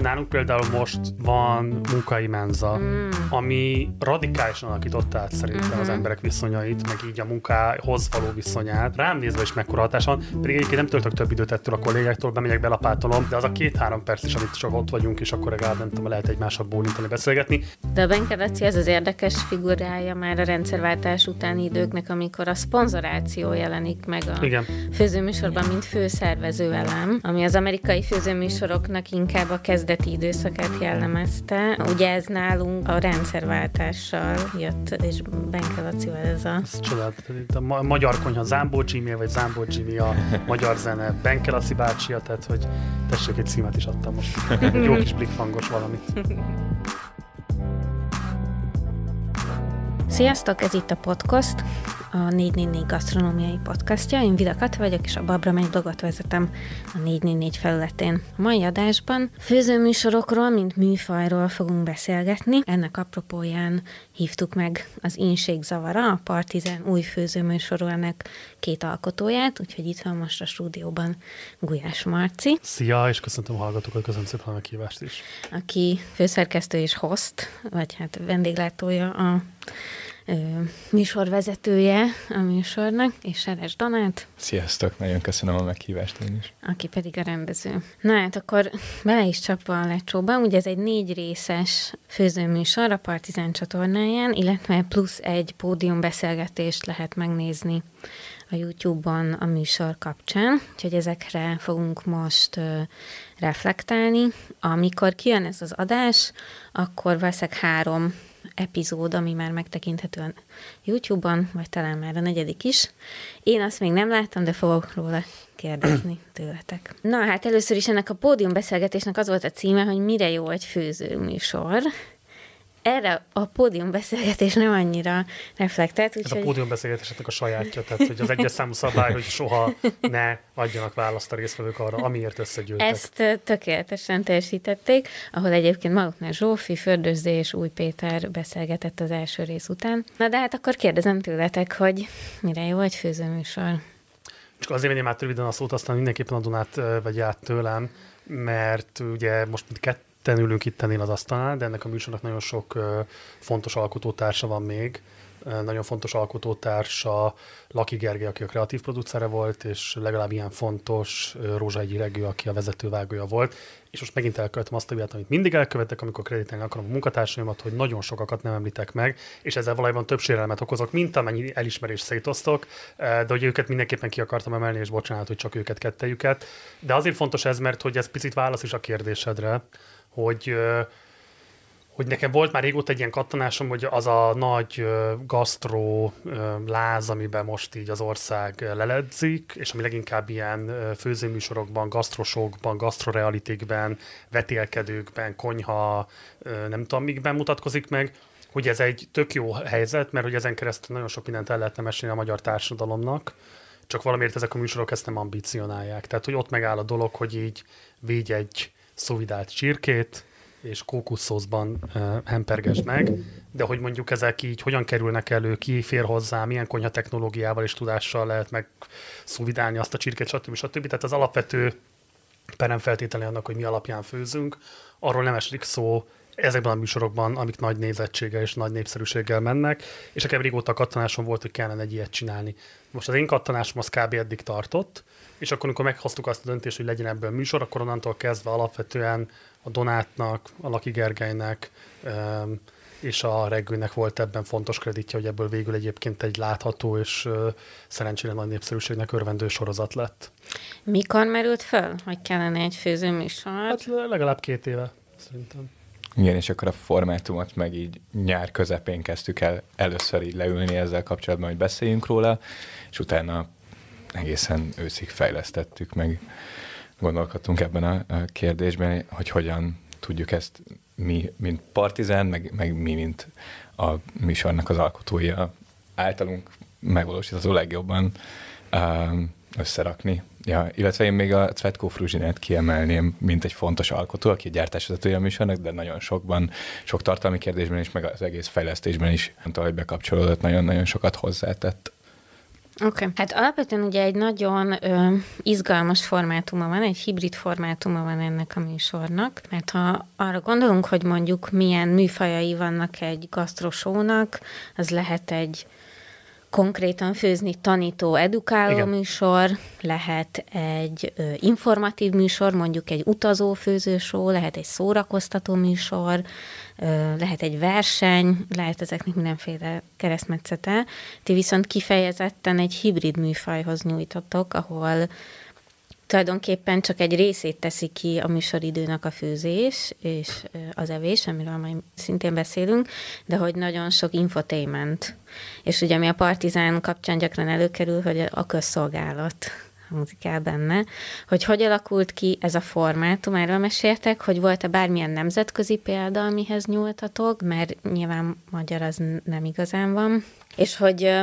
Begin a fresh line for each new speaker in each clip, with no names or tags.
Nálunk például most van munkai menza, mm. ami radikálisan alakította át szerintem mm-hmm. az mhm. emberek viszonyait, meg így a munkához való viszonyát. Rám nézve is mekkora hatás van, pedig egyébként nem töltök több időt ettől a kollégáktól, bemegyek, belapátolom, de az a két-három perc is, amit csak ott vagyunk, és akkor legalább nem tudom, lehet egymással bólintani, beszélgetni.
De a Benkedaci ez az érdekes figurája már a rendszerváltás utáni időknek, amikor a szponzoráció jelenik meg a Igen. főzőműsorban, mint főszervező elem, ami az amerikai főzőműsoroknak inkább a kezd kezdeti időszakát jellemezte. Ugye ez nálunk a rendszerváltással jött, és Benke Lacival ez a...
Ez csodálatos. A ma- magyar konyha Zámbó Jimmy, vagy Zámbó Jimmy a magyar zene Benke Laci bácsia, tehát hogy tessék, egy címet is adtam most. Egy jó kis blikfangos valamit.
Sziasztok, ez itt a podcast, a 444 gasztronómiai podcastja. Én Vida Kata vagyok, és a Babra megy blogot vezetem a 444 felületén. A mai adásban főzőműsorokról, mint műfajról fogunk beszélgetni. Ennek apropóján hívtuk meg az Inség Zavara, a Partizán új főzőműsorónak két alkotóját, úgyhogy itt van most a stúdióban Gulyás Marci.
Szia, és köszöntöm a hallgatókat, köszönöm szépen a meghívást is.
Aki főszerkesztő és host, vagy hát vendéglátója a műsorvezetője a műsornak, és Seres Donát.
Sziasztok, nagyon köszönöm a meghívást én is.
Aki pedig a rendező. Na hát akkor bele is csapva a lecsóba, ugye ez egy négy részes főzőműsor a Partizán csatornáján, illetve plusz egy pódium beszélgetést lehet megnézni a YouTube-on a műsor kapcsán, úgyhogy ezekre fogunk most uh, reflektálni. Amikor kijön ez az adás, akkor veszek három epizód, ami már megtekinthető a YouTube-on, vagy talán már a negyedik is. Én azt még nem láttam, de fogok róla kérdezni tőletek. Na hát először is ennek a pódium beszélgetésnek az volt a címe, hogy mire jó egy főzőműsor erre a pódium beszélgetés nem annyira reflektált.
Úgy, Ez a pódium beszélgetéseknek a sajátja, tehát hogy az egyes számú szabály, hogy soha ne adjanak választ a résztvevők arra, amiért összegyűltek.
Ezt tökéletesen teljesítették, ahol egyébként maguknál Zsófi, Fördőzdé és Új Péter beszélgetett az első rész után. Na de hát akkor kérdezem tőletek, hogy mire jó egy főzőműsor?
Csak azért venném át röviden a szót, aztán mindenképpen a Dunát vegy át tőlem, mert ugye most mind kettő ketten ülünk itt az asztalnál, de ennek a műsornak nagyon sok fontos alkotótársa van még. Nagyon fontos alkotótársa Laki Gergely, aki a kreatív producere volt, és legalább ilyen fontos Rózsai Regő, aki a vezetővágója volt. És most megint elkövetem azt a hibát, amit mindig elkövetek, amikor kreditálni akarom a munkatársaimat, hogy nagyon sokakat nem említek meg, és ezzel valójában több sérelmet okozok, mint amennyi elismerést szétosztok, de hogy őket mindenképpen ki akartam emelni, és bocsánat, hogy csak őket kettejüket. De azért fontos ez, mert hogy ez picit válasz is a kérdésedre, hogy hogy nekem volt már régóta egy ilyen kattanásom, hogy az a nagy gasztró láz, amiben most így az ország leledzik, és ami leginkább ilyen főzőműsorokban, gasztrosokban, gasztrorealitikben, vetélkedőkben, konyha, nem tudom mikben mutatkozik meg, hogy ez egy tök jó helyzet, mert hogy ezen keresztül nagyon sok mindent el lehetne mesélni a magyar társadalomnak, csak valamiért ezek a műsorok ezt nem ambicionálják. Tehát, hogy ott megáll a dolog, hogy így végy egy szovidált csirkét, és kókuszózban uh, hempergesd meg, de hogy mondjuk ezek így hogyan kerülnek elő, ki fér hozzá, milyen konyha technológiával és tudással lehet meg szovidálni azt a csirkét, stb. stb. Tehát az alapvető peremfeltétele annak, hogy mi alapján főzünk, arról nem esik szó ezekben a műsorokban, amik nagy nézettséggel és nagy népszerűséggel mennek, és nekem régóta a kattanásom volt, hogy kellene egy ilyet csinálni. Most az én kattanásom az kb. eddig tartott, és akkor, amikor meghoztuk azt a döntést, hogy legyen ebből műsor, akkor onnantól kezdve alapvetően a Donátnak, a Laki Gergelynek és a Reggőnek volt ebben fontos kreditje, hogy ebből végül egyébként egy látható és szerencsére nagy népszerűségnek örvendő sorozat lett.
Mikor merült föl, hogy kellene egy főzőműsor?
Hát legalább két éve, szerintem.
Igen, és akkor a formátumot meg így nyár közepén kezdtük el először így leülni ezzel kapcsolatban, hogy beszéljünk róla, és utána egészen őszig fejlesztettük, meg gondolkodtunk ebben a, kérdésben, hogy hogyan tudjuk ezt mi, mint partizán, meg, meg mi, mint a műsornak az alkotója általunk megvalósítható legjobban um, összerakni. Ja, illetve én még a Cvetko Fruzsinát kiemelném, mint egy fontos alkotó, aki gyártásvezetője a műsornak, de nagyon sokban, sok tartalmi kérdésben is, meg az egész fejlesztésben is, nem tudom, hogy bekapcsolódott, nagyon-nagyon sokat hozzátett.
Oké. Okay. Hát alapvetően ugye egy nagyon ö, izgalmas formátuma van, egy hibrid formátuma van ennek a műsornak, mert ha arra gondolunk, hogy mondjuk milyen műfajai vannak egy gasztrosónak, az lehet egy konkrétan főzni tanító, edukáló Igen. műsor, lehet egy ö, informatív műsor, mondjuk egy utazó főzősó, lehet egy szórakoztató műsor, ö, lehet egy verseny, lehet ezeknek mindenféle keresztmetszete. Ti viszont kifejezetten egy hibrid műfajhoz nyújtotok, ahol tulajdonképpen csak egy részét teszi ki a műsoridőnek a főzés és az evés, amiről majd szintén beszélünk, de hogy nagyon sok infotainment. És ugye mi a partizán kapcsán gyakran előkerül, hogy a közszolgálat hangzik benne, hogy hogy alakult ki ez a formátum, erről meséltek, hogy volt-e bármilyen nemzetközi példa, amihez nyúltatok, mert nyilván magyar az nem igazán van, és hogy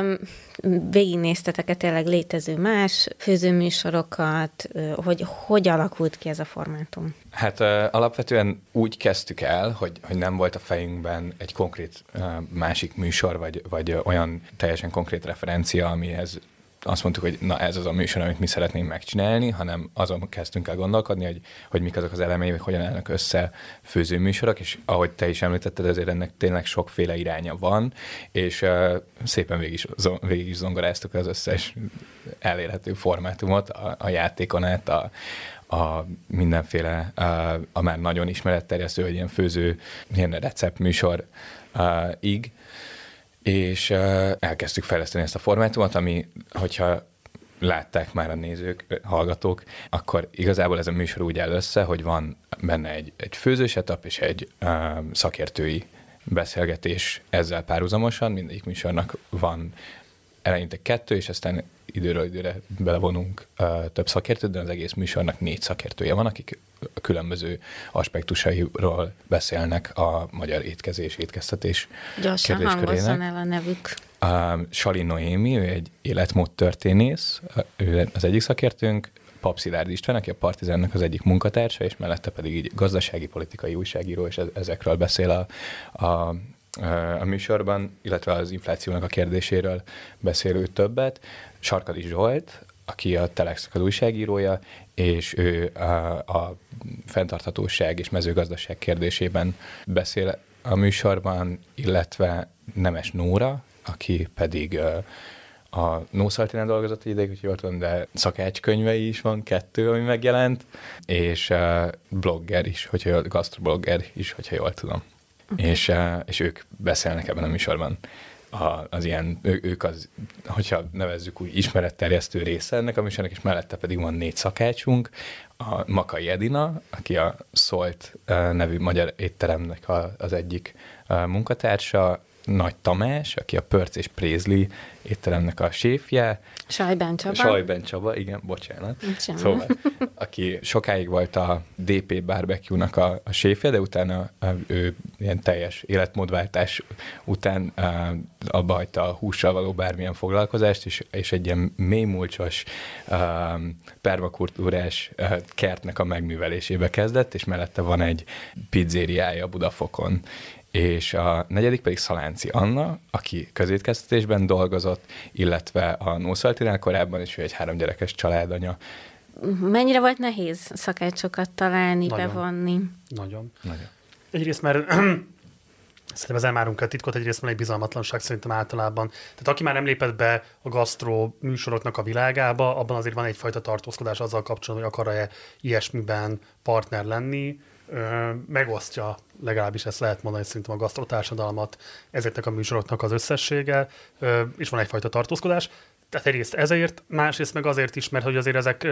végignéztetek-e tényleg létező más főzőműsorokat, hogy hogy alakult ki ez a formátum?
Hát alapvetően úgy kezdtük el, hogy, hogy nem volt a fejünkben egy konkrét másik műsor, vagy, vagy olyan teljesen konkrét referencia, amihez azt mondtuk, hogy na ez az a műsor, amit mi szeretnénk megcsinálni, hanem azon kezdtünk el gondolkodni, hogy, hogy mik azok az elemei, hogy hogyan állnak össze főzőműsorok, és ahogy te is említetted, azért ennek tényleg sokféle iránya van, és uh, szépen végig is, végig is zongoráztuk az összes elérhető formátumot, a, a játékon át, a, a mindenféle, a, a már nagyon ismeretterjesztő, vagy ilyen főző, ilyen receptműsor uh, ig, és elkezdtük fejleszteni ezt a formátumot, ami, hogyha látták már a nézők, hallgatók, akkor igazából ez a műsor úgy áll össze, hogy van benne egy, egy főzős etap és egy uh, szakértői beszélgetés ezzel párhuzamosan. Mindegyik műsornak van eleinte kettő, és aztán időről időre belevonunk több szakértőt, de az egész műsornak négy szakértője van, akik különböző aspektusairól beszélnek a magyar étkezés, étkeztetés
Gyorsan kérdéskörének. el a nevük.
Uh, Sali Noémi, ő egy életmód történész, ő az egyik szakértőnk, Pap Szilárd István, aki a Partizánnak az egyik munkatársa, és mellette pedig így gazdasági, politikai újságíró, és ezekről beszél a, a a műsorban, illetve az inflációnak a kérdéséről beszélő többet. Sarkadi Zsolt, aki a Telexnek az újságírója, és ő a, a fenntarthatóság és mezőgazdaság kérdésében beszél a műsorban, illetve Nemes Nóra, aki pedig a Nószaltinán dolgozott egy ideig, úgyhogy ott de szakácskönyvei is van, kettő, ami megjelent, és blogger is, hogyha gastroblogger is, hogyha jól tudom. Okay. És, és ők beszélnek ebben a műsorban a, az ilyen, ő, ők az, hogyha nevezzük úgy, ismeretterjesztő része ennek a műsornak, és mellette pedig van négy szakácsunk, a Makai Edina, aki a Szólt nevű magyar étteremnek az egyik munkatársa, nagy Tamás, aki a Pörc és Prézli étteremnek a séfje.
Sajben Csaba.
Sajben Csaba, igen, bocsánat. bocsánat. Szóval, aki sokáig volt a DP barbecue-nak a, a séfje, de utána ő ilyen teljes életmódváltás után abba hagyta a hússal való bármilyen foglalkozást, és, és egy ilyen mélymúlcsos permakultúrás kertnek a megművelésébe kezdett, és mellette van egy pizzériája Budafokon, és a negyedik pedig Szalánci Anna, aki közétkeztetésben dolgozott, illetve a Nószaltinál korábban is ő egy három gyerekes családanya.
Mennyire volt nehéz szakácsokat találni, Nagyon. bevonni?
Nagyon. Nagyon. Egyrészt, mert Szerintem ezzel márunk el titkot, egyrészt van egy bizalmatlanság szerintem általában. Tehát aki már nem lépett be a gasztró műsoroknak a világába, abban azért van egyfajta tartózkodás azzal kapcsolatban, hogy akar-e ilyesmiben partner lenni, megosztja, legalábbis ezt lehet mondani, szerintem a gasztrotársadalmat ezeknek a műsoroknak az összessége, és van egyfajta tartózkodás. Tehát egyrészt ezért, másrészt meg azért is, mert hogy azért ezek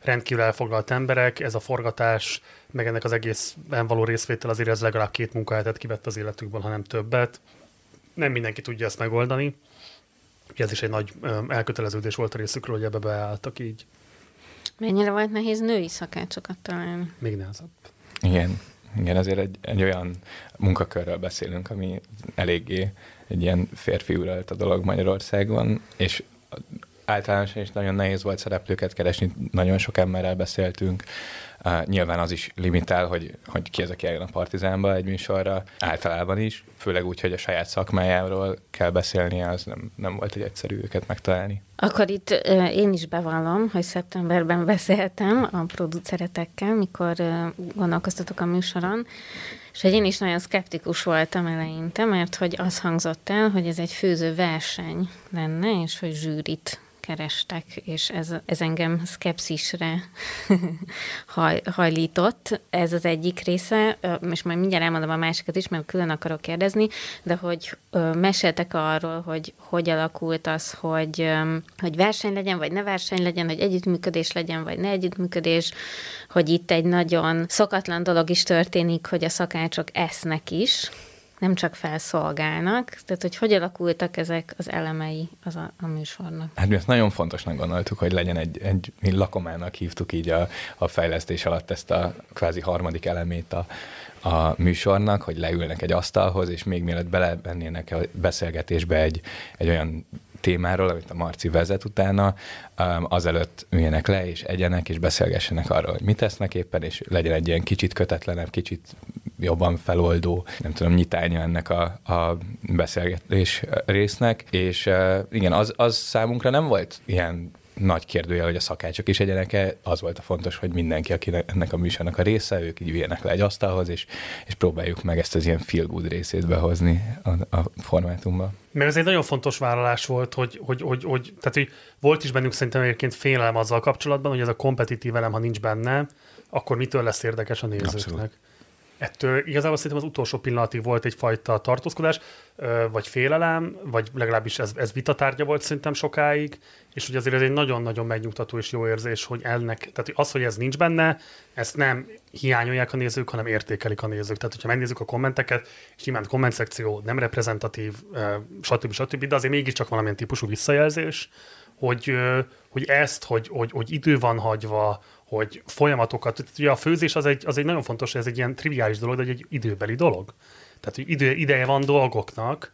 rendkívül elfoglalt emberek, ez a forgatás, meg ennek az egészben való részvétel azért ez legalább két munkahelyet kivett az életükből, hanem többet. Nem mindenki tudja ezt megoldani. Ez is egy nagy elköteleződés volt a részükről, hogy ebbe beálltak így.
Mennyire volt nehéz női szakácsokat találni?
Még nehezebb.
Igen, igen, azért egy, egy olyan munkakörről beszélünk, ami eléggé egy ilyen férfi uralt a dolog Magyarországon, és általánosan is nagyon nehéz volt szereplőket keresni, nagyon sok emberrel beszéltünk, Uh, nyilván az is limitál, hogy, hogy ki az, aki eljön a Partizánba egy műsorra, általában is, főleg úgy, hogy a saját szakmájáról kell beszélnie, az nem, nem volt egy egyszerű őket megtalálni.
Akkor itt uh, én is bevallom, hogy szeptemberben beszéltem a produceretekkel, mikor uh, gondolkoztatok a műsoron, és hogy én is nagyon szkeptikus voltam eleinte, mert hogy az hangzott el, hogy ez egy főző verseny lenne, és hogy zsűrit kerestek, és ez, ez engem szkepszisre haj, hajlított. Ez az egyik része, és majd mindjárt elmondom a másikat is, mert külön akarok kérdezni, de hogy meséltek arról, hogy hogy alakult az, hogy, hogy verseny legyen, vagy ne verseny legyen, hogy együttműködés legyen, vagy ne együttműködés, hogy itt egy nagyon szokatlan dolog is történik, hogy a szakácsok esznek is, nem csak felszolgálnak, tehát hogy hogy alakultak ezek az elemei az a, a műsornak?
Hát mi ezt nagyon fontosnak gondoltuk, hogy legyen egy, egy mi lakomának hívtuk így a, a fejlesztés alatt ezt a kvázi harmadik elemét a, a műsornak, hogy leülnek egy asztalhoz, és még mielőtt belevennének a beszélgetésbe egy, egy olyan témáról, amit a Marci vezet utána, um, azelőtt üljenek le, és egyenek, és beszélgessenek arról, hogy mit tesznek éppen, és legyen egy ilyen kicsit kötetlenebb, kicsit jobban feloldó, nem tudom, nyitánya ennek a, a beszélgetés résznek, és igen, az, az számunkra nem volt ilyen nagy kérdője, hogy a szakácsok is egyenek Az volt a fontos, hogy mindenki, aki ennek a műsornak a része, ők így üljenek le egy asztalhoz, és, és próbáljuk meg ezt az ilyen feel good részét behozni a, a formátumba.
Mert ez egy nagyon fontos vállalás volt, hogy, hogy, hogy, hogy, tehát, hogy volt is bennünk szerintem egyébként félelem azzal kapcsolatban, hogy ez a kompetitív elem, ha nincs benne, akkor mitől lesz érdekes a nézőknek. Abszolút ettől igazából szerintem az utolsó pillanatig volt egyfajta tartózkodás, vagy félelem, vagy legalábbis ez, ez vitatárgya volt szerintem sokáig, és hogy azért ez egy nagyon-nagyon megnyugtató és jó érzés, hogy ennek, tehát az, hogy ez nincs benne, ezt nem hiányolják a nézők, hanem értékelik a nézők. Tehát, hogyha megnézzük a kommenteket, és nyilván a komment szekció nem reprezentatív, stb. stb., de azért mégiscsak valamilyen típusú visszajelzés, hogy, hogy ezt, hogy, hogy, hogy idő van hagyva, hogy folyamatokat, ugye a főzés az egy, az egy nagyon fontos, ez egy ilyen triviális dolog, de egy időbeli dolog. Tehát, hogy idő, ideje van dolgoknak,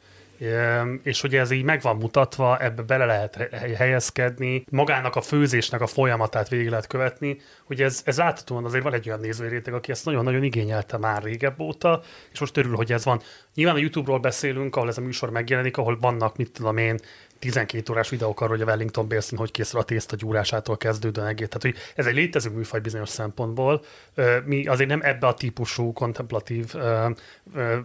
és hogy ez így meg van mutatva, ebbe bele lehet helyezkedni, magának a főzésnek a folyamatát végig lehet követni, hogy ez, ez láthatóan azért van egy olyan nézőréteg, aki ezt nagyon-nagyon igényelte már régebb óta, és most örül, hogy ez van. Nyilván a YouTube-ról beszélünk, ahol ez a műsor megjelenik, ahol vannak, mit tudom én, 12 órás videók arról, hogy a Wellington Bélszín hogy készül a tészta gyúrásától kezdődően egész. Tehát, hogy ez egy létező műfaj bizonyos szempontból. Mi azért nem ebbe a típusú kontemplatív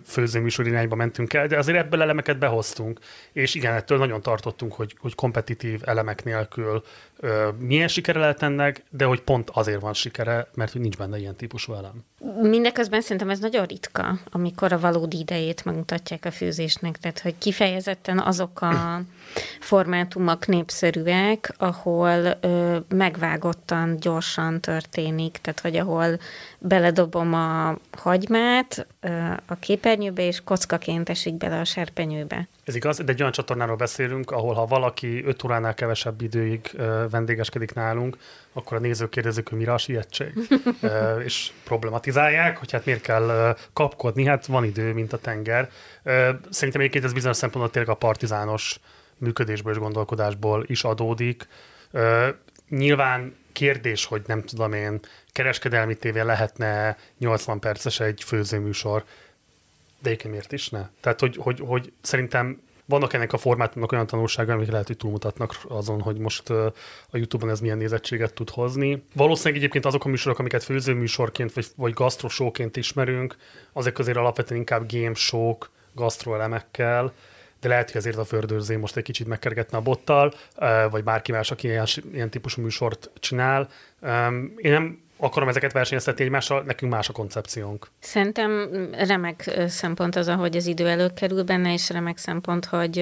főzőműsor irányba mentünk el, de azért ebből elemeket behoztunk. És igen, ettől nagyon tartottunk, hogy, hogy kompetitív elemek nélkül milyen sikere lehet ennek, de hogy pont azért van sikere, mert hogy nincs benne ilyen típusú elem.
Mindeközben szerintem ez nagyon ritka, amikor a valódi idejét megmutatják a főzésnek, tehát hogy kifejezetten azok a formátumok népszerűek, ahol ö, megvágottan, gyorsan történik, tehát hogy ahol beledobom a hagymát a képernyőbe, és kockaként esik bele a serpenyőbe.
Ez igaz, de egy olyan csatornáról beszélünk, ahol ha valaki 5 óránál kevesebb időig vendégeskedik nálunk, akkor a nézők kérdezik, hogy mire a sietség, és problematizálják, hogy hát miért kell kapkodni, hát van idő, mint a tenger. Szerintem egyébként ez bizonyos szempontból tényleg a partizános működésből és gondolkodásból is adódik. Nyilván kérdés, hogy nem tudom én, kereskedelmi tévé lehetne 80 perces egy főzőműsor, de egyébként miért is ne? Tehát, hogy, hogy, hogy szerintem vannak ennek a formátumnak olyan tanulsága, amik lehet, hogy túlmutatnak azon, hogy most a YouTube-on ez milyen nézettséget tud hozni. Valószínűleg egyébként azok a műsorok, amiket főzőműsorként vagy, vagy gasztrosóként ismerünk, azok azért alapvetően inkább game show gasztroelemekkel, de lehet, hogy azért a fördőrzé most egy kicsit megkergetne a bottal, vagy bárki más, aki ilyen, ilyen típusú műsort csinál. Én nem akarom ezeket versenyeztetni egymással, nekünk más a koncepciónk.
Szerintem remek szempont az, ahogy az idő előkerül benne, és remek szempont, hogy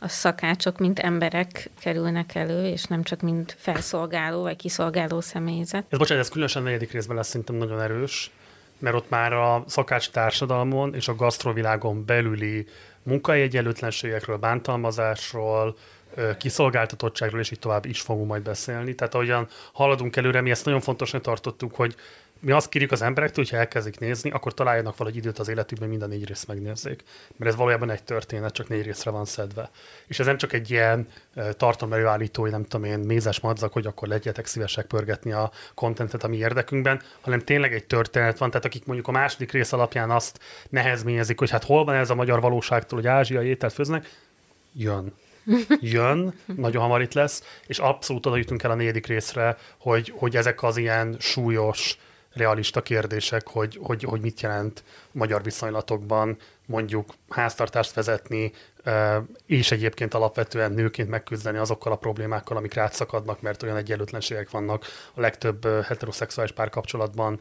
a szakácsok, mint emberek kerülnek elő, és nem csak mint felszolgáló vagy kiszolgáló személyzet.
Ez bocsánat, ez különösen a negyedik részben lesz szerintem nagyon erős, mert ott már a szakács társadalmon és a gasztrovilágon belüli munkaegyenlőtlenségekről, bántalmazásról, kiszolgáltatottságról, és így tovább is fogunk majd beszélni. Tehát ahogyan haladunk előre, mi ezt nagyon fontosnak tartottuk, hogy mi azt kérjük az emberektől, hogyha elkezdik nézni, akkor találjanak valahogy időt az életükben, minden négy részt megnézzék. Mert ez valójában egy történet, csak négy részre van szedve. És ez nem csak egy ilyen tartalom nem tudom én, mézes madzak, hogy akkor legyetek szívesek pörgetni a kontentet a mi érdekünkben, hanem tényleg egy történet van. Tehát akik mondjuk a második rész alapján azt nehezményezik, hogy hát hol van ez a magyar valóságtól, hogy ázsiai ételt főznek, jön jön, nagyon hamar itt lesz, és abszolút oda jutunk el a negyedik részre, hogy, hogy ezek az ilyen súlyos, realista kérdések, hogy, hogy, hogy mit jelent magyar viszonylatokban mondjuk háztartást vezetni, és egyébként alapvetően nőként megküzdeni azokkal a problémákkal, amik rátszakadnak, mert olyan egyenlőtlenségek vannak a legtöbb heteroszexuális párkapcsolatban,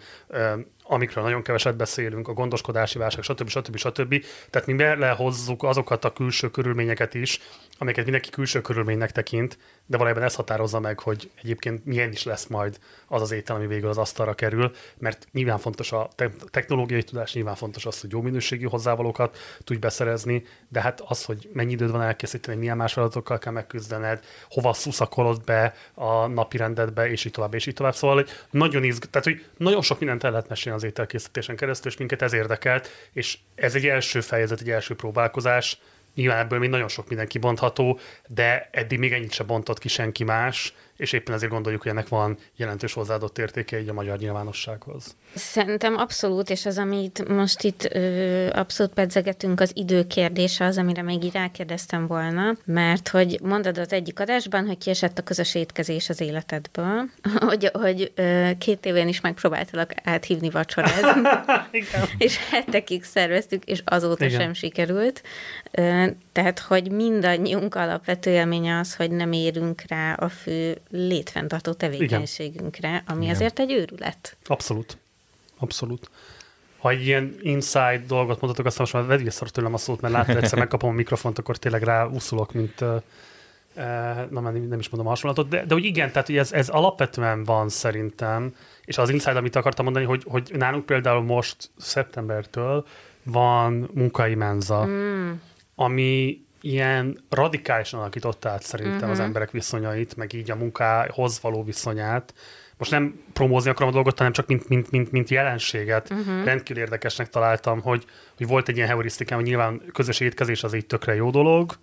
amikről nagyon keveset beszélünk, a gondoskodási válság, stb. stb. stb. Tehát mi belehozzuk azokat a külső körülményeket is, amiket mindenki külső körülménynek tekint, de valójában ez határozza meg, hogy egyébként milyen is lesz majd az az étel, ami végül az asztalra kerül, mert nyilván fontos a technológiai tudás, nyilván fontos az, hogy jó minőségű hozzávalókat tudj beszerezni, de hát az, hogy mennyi időd van elkészíteni, milyen más feladatokkal kell megküzdened, hova szuszakolod be a napi rendedbe, és így tovább, és így tovább. Szóval hogy nagyon izg, tehát hogy nagyon sok mindent el lehet mesélni az ételkészítésen keresztül, és minket ez érdekelt, és ez egy első fejezet, egy első próbálkozás, Nyilván ebből még nagyon sok minden kibontható, de eddig még ennyit se bontott ki senki más, és éppen ezért gondoljuk, hogy ennek van jelentős hozzáadott értéke így a magyar nyilvánossághoz.
Szerintem abszolút, és az, amit most itt ö, abszolút pedzegetünk, az idő kérdése az, amire még így rákérdeztem volna, mert hogy mondod az egyik adásban, hogy kiesett a közös étkezés az életedből, hogy, hogy ö, két évén is megpróbáltalak áthívni vacsorázni, és hetekig szerveztük, és azóta Igen. sem sikerült. Ö, tehát, hogy mindannyiunk alapvető élménye az, hogy nem érünk rá a fő létfenntartó tevékenységünkre, Igen. ami Igen. azért egy őrület.
Abszolút. Abszolút. Ha egy ilyen inside dolgot mondhatok, aztán most már vedd vissza tőlem a szót, mert látod, egyszer megkapom a mikrofont, akkor tényleg rá úszulok, mint uh, na már nem is mondom a hasonlatot, de, de hogy igen, tehát hogy ez, ez alapvetően van szerintem, és az inside, amit akartam mondani, hogy, hogy nálunk például most szeptembertől van munkai menza, mm. ami ilyen radikálisan alakította át szerintem uh-huh. az mhm. emberek viszonyait, meg így a munkához való viszonyát. Most nem promózni akarom a dolgot, hanem csak mint, mint, mint, mint jelenséget. Uh-huh. Rendkívül érdekesnek találtam, hogy, hogy volt egy ilyen heurisztikám, hogy nyilván közös étkezés az egy tökre jó dolog,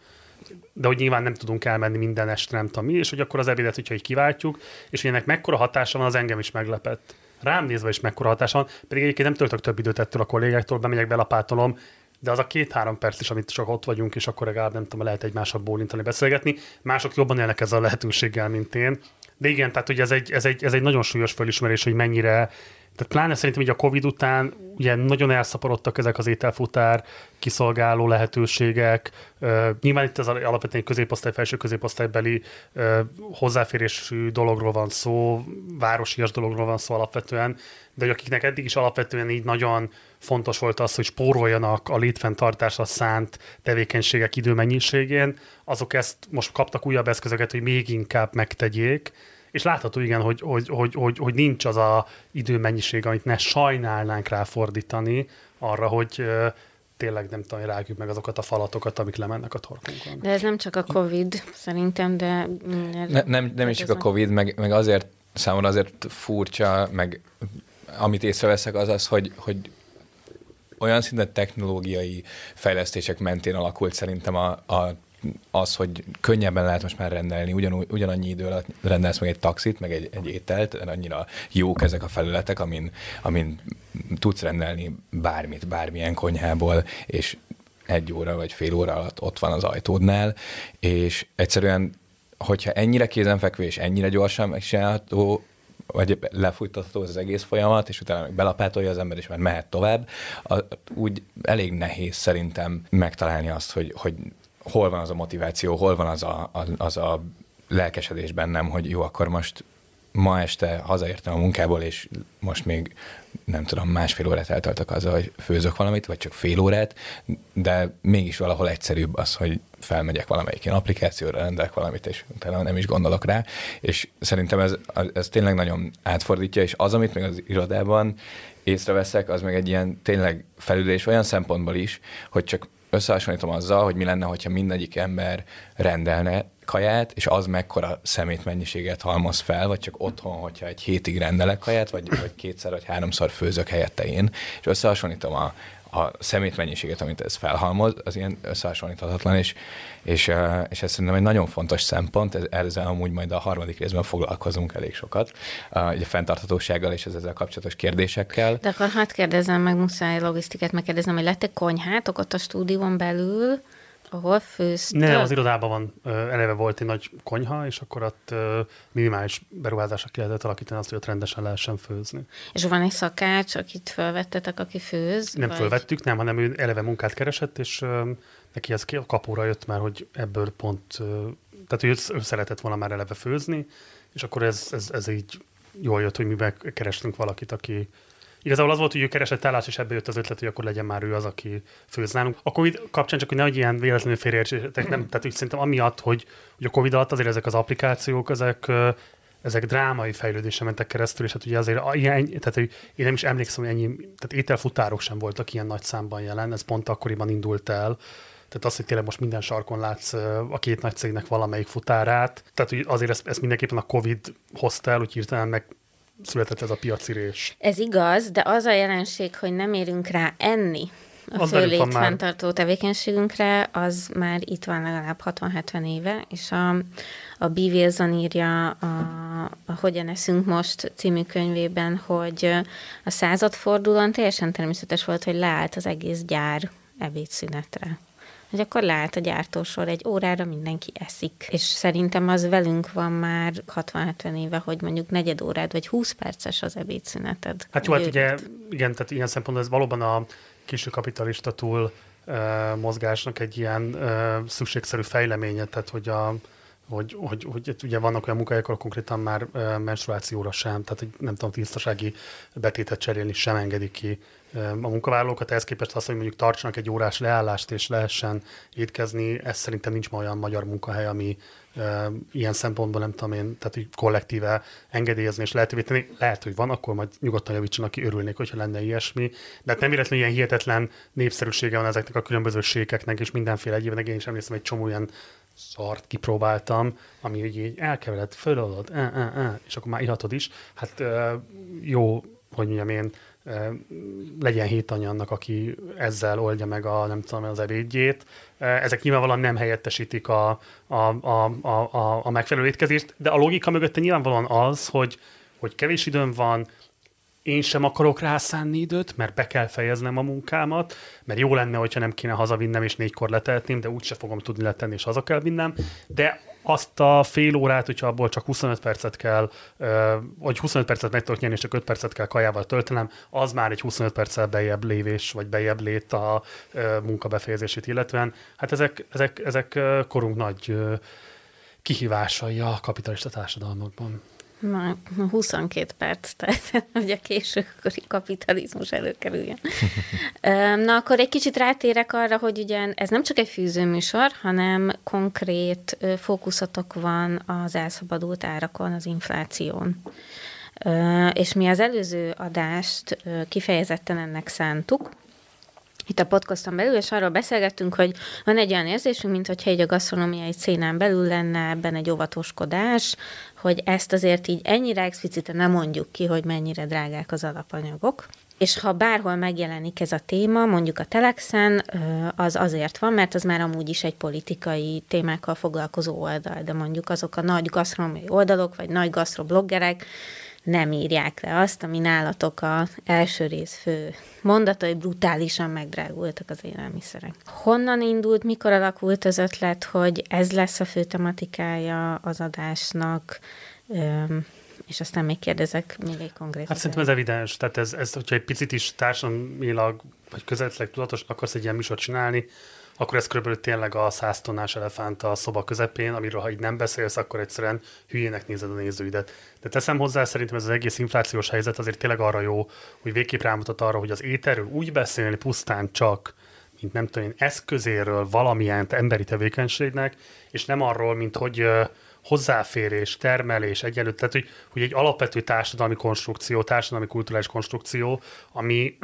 de hogy nyilván nem tudunk elmenni minden este, nem tudom mi, és hogy akkor az ebédet, hogyha így kiváltjuk, és hogy ennek mekkora hatása van, az engem is meglepett. Rám nézve is mekkora hatása van, pedig egyébként nem töltök több időt ettől a kollégáktól, bemegyek, belapátolom, de az a két-három perc is, amit csak ott vagyunk, és akkor legalább nem tudom, lehet egymással bólintani, beszélgetni. Mások jobban élnek ezzel a lehetőséggel, mint én. De igen, tehát ugye ez egy, ez egy, ez egy nagyon súlyos felismerés, hogy mennyire tehát pláne szerintem így a Covid után ugye nagyon elszaporodtak ezek az ételfutár kiszolgáló lehetőségek. Nyilván itt az alapvetően középosztály, felső középosztálybeli hozzáférésű dologról van szó, városias dologról van szó alapvetően, de hogy akiknek eddig is alapvetően így nagyon fontos volt az, hogy spóroljanak a létfenntartásra szánt tevékenységek időmennyiségén, azok ezt most kaptak újabb eszközöket, hogy még inkább megtegyék, és látható igen, hogy, hogy, hogy, hogy, hogy nincs az a időmennyiség, amit ne sajnálnánk ráfordítani arra, hogy tényleg nem tudom, rágjuk meg azokat a falatokat, amik lemennek a torkunkon.
De ez nem csak a Covid, szerintem, de...
Ne, nem, nem is csak a Covid, meg, meg azért számomra azért furcsa, meg amit észreveszek az az, hogy, hogy olyan szinten technológiai fejlesztések mentén alakult szerintem a, a az, hogy könnyebben lehet most már rendelni, ugyanúgy, ugyanannyi idő alatt rendelsz meg egy taxit, meg egy, egy ételt, annyira jók ezek a felületek, amin, amin tudsz rendelni bármit, bármilyen konyhából, és egy óra vagy fél óra alatt ott van az ajtódnál, és egyszerűen, hogyha ennyire kézenfekvő és ennyire gyorsan megcsinálható, vagy lefújtatható az egész folyamat, és utána meg belapátolja az ember, és már mehet tovább, a, úgy elég nehéz szerintem megtalálni azt, hogy, hogy hol van az a motiváció, hol van az a, az a lelkesedés bennem, hogy jó, akkor most ma este hazaértem a munkából, és most még nem tudom, másfél órát eltartok azzal, hogy főzök valamit, vagy csak fél órát, de mégis valahol egyszerűbb az, hogy felmegyek valamelyik ilyen applikációra, rendelek valamit, és utána nem is gondolok rá, és szerintem ez, ez tényleg nagyon átfordítja, és az, amit még az irodában észreveszek, az meg egy ilyen tényleg felülés olyan szempontból is, hogy csak összehasonlítom azzal, hogy mi lenne, hogyha mindegyik ember rendelne kaját, és az mekkora szemétmennyiséget halmoz fel, vagy csak otthon, hogyha egy hétig rendelek kaját, vagy, vagy kétszer vagy háromszor főzök helyette én, és összehasonlítom a, a szemét mennyiséget, amit ez felhalmoz, az ilyen összehasonlíthatatlan, és, és, és ez szerintem egy nagyon fontos szempont, ezzel amúgy majd a harmadik részben foglalkozunk elég sokat, a fenntarthatósággal és az ezzel kapcsolatos kérdésekkel.
De akkor hadd kérdezem meg, muszáj logisztikát megkérdezem, hogy lett konyhátok ott a stúdión belül, ahol főztök?
Ne, az irodában van, eleve volt egy nagy konyha, és akkor ott minimális beruházásra lehetett alakítani azt, hogy ott rendesen lehessen főzni.
És van egy szakács, akit felvettetek, aki főz?
Nem vagy? fölvettük, nem, hanem ő eleve munkát keresett, és neki ez kapóra jött már, hogy ebből pont, tehát ő, ő szeretett volna már eleve főzni, és akkor ez, ez, ez így jól jött, hogy mi kerestünk valakit, aki Igazából az volt, hogy ő keresett állást, és ebből jött az ötlet, hogy akkor legyen már ő az, aki főz nálunk. A Covid kapcsán csak, hogy nehogy ilyen véletlenül félreértsétek, nem, tehát úgy szerintem amiatt, hogy, hogy a Covid alatt azért ezek az applikációk, ezek ezek drámai fejlődésen mentek keresztül, és hát ugye azért ilyen, tehát hogy én nem is emlékszem, hogy ennyi, tehát ételfutárok sem voltak ilyen nagy számban jelen, ez pont akkoriban indult el. Tehát az, hogy tényleg most minden sarkon látsz a két nagy cégnek valamelyik futárát, tehát hogy azért ezt, ezt mindenképpen a Covid hozta el, úgy hirtelen meg született ez a piacirés.
Ez igaz, de az a jelenség, hogy nem érünk rá enni a fő fenntartó tevékenységünkre, az már itt van legalább 60-70 éve, és a, a B. Wilson írja a, a Hogyan eszünk most című könyvében, hogy a századfordulón teljesen természetes volt, hogy leállt az egész gyár ebédszünetre hogy akkor lehet a gyártósor egy órára mindenki eszik. És szerintem az velünk van már 60-70 éve, hogy mondjuk negyed órád vagy 20 perces az ebédszüneted.
Hát jó, hát ugye, igen, tehát ilyen szempontból ez valóban a késő kapitalista túl uh, mozgásnak egy ilyen uh, szükségszerű fejleménye, tehát hogy a hogy, hogy, hogy ugye vannak olyan munkahelyek, ahol konkrétan már menstruációra sem, tehát hogy nem tudom, tisztasági betétet cserélni sem engedik ki a munkavállalókat, ehhez képest azt, hogy mondjuk tartsanak egy órás leállást és lehessen étkezni, ez szerintem nincs ma olyan magyar munkahely, ami ilyen szempontból nem tudom én, tehát hogy kollektíve engedélyezni és lehetővé tenni. Lehet, hogy van, akkor majd nyugodtan javítsanak ki, örülnék, hogyha lenne ilyesmi. De hát nem véletlenül ilyen hihetetlen népszerűsége van ezeknek a különböző sékeknek, és mindenféle egyébnek. Én is emlékszem, egy csomó ilyen szart kipróbáltam, ami így, így elkevered, föladod, e, e, e, és akkor már ihatod is. Hát jó, hogy mondjam én, legyen hét annak, aki ezzel oldja meg a, nem tudom, az ebédjét. Ezek nyilvánvalóan nem helyettesítik a, a, a, a, a megfelelő étkezést, de a logika mögötte nyilvánvalóan az, hogy, hogy kevés időm van, én sem akarok rászánni időt, mert be kell fejeznem a munkámat, mert jó lenne, hogyha nem kéne hazavinnem és négykor letehetném, de úgyse fogom tudni letenni és haza kell vinnem, de azt a fél órát, hogyha abból csak 25 percet kell, vagy 25 percet meg tudok nyerni, és csak 5 percet kell kajával töltenem, az már egy 25 perccel bejebb lévés, vagy bejebb lét a munka befejezését illetően. Hát ezek, ezek, ezek korunk nagy kihívásai a kapitalista társadalmakban.
Na, 22 perc, tehát hogy a későkori kapitalizmus előkerüljön. Na, akkor egy kicsit rátérek arra, hogy ugye ez nem csak egy fűzőműsor, hanem konkrét fókuszatok van az elszabadult árakon, az infláción. És mi az előző adást kifejezetten ennek szántuk, itt a podcaston belül, és arról beszélgettünk, hogy van egy olyan érzésünk, mint hogyha egy a gasztronómiai szénán belül lenne ebben egy óvatoskodás, hogy ezt azért így ennyire explicite nem mondjuk ki, hogy mennyire drágák az alapanyagok. És ha bárhol megjelenik ez a téma, mondjuk a Telexen, az azért van, mert az már amúgy is egy politikai témákkal foglalkozó oldal, de mondjuk azok a nagy gasztronómiai oldalok, vagy nagy gasztrobloggerek, nem írják le azt, ami nálatok a első rész fő mondatai brutálisan megdrágultak az élelmiszerek. Honnan indult, mikor alakult az ötlet, hogy ez lesz a fő tematikája az adásnak, és aztán még kérdezek még egy konkrét.
Hát szerintem ez evidens, tehát ez, ez hogyha egy picit is társadalmilag vagy közvetleg tudatos akarsz egy ilyen műsort csinálni, akkor ez körülbelül tényleg a száz tonnás elefánt a szoba közepén, amiről ha így nem beszélsz, akkor egyszerűen hülyének nézed a nézőidet. De teszem hozzá, szerintem ez az egész inflációs helyzet azért tényleg arra jó, hogy végképp rámutat arra, hogy az ételről úgy beszélni pusztán csak, mint nem tudom én, eszközéről valamilyen emberi tevékenységnek, és nem arról, mint hogy hozzáférés, termelés, egyenlő, tehát hogy, hogy egy alapvető társadalmi konstrukció, társadalmi kulturális konstrukció, ami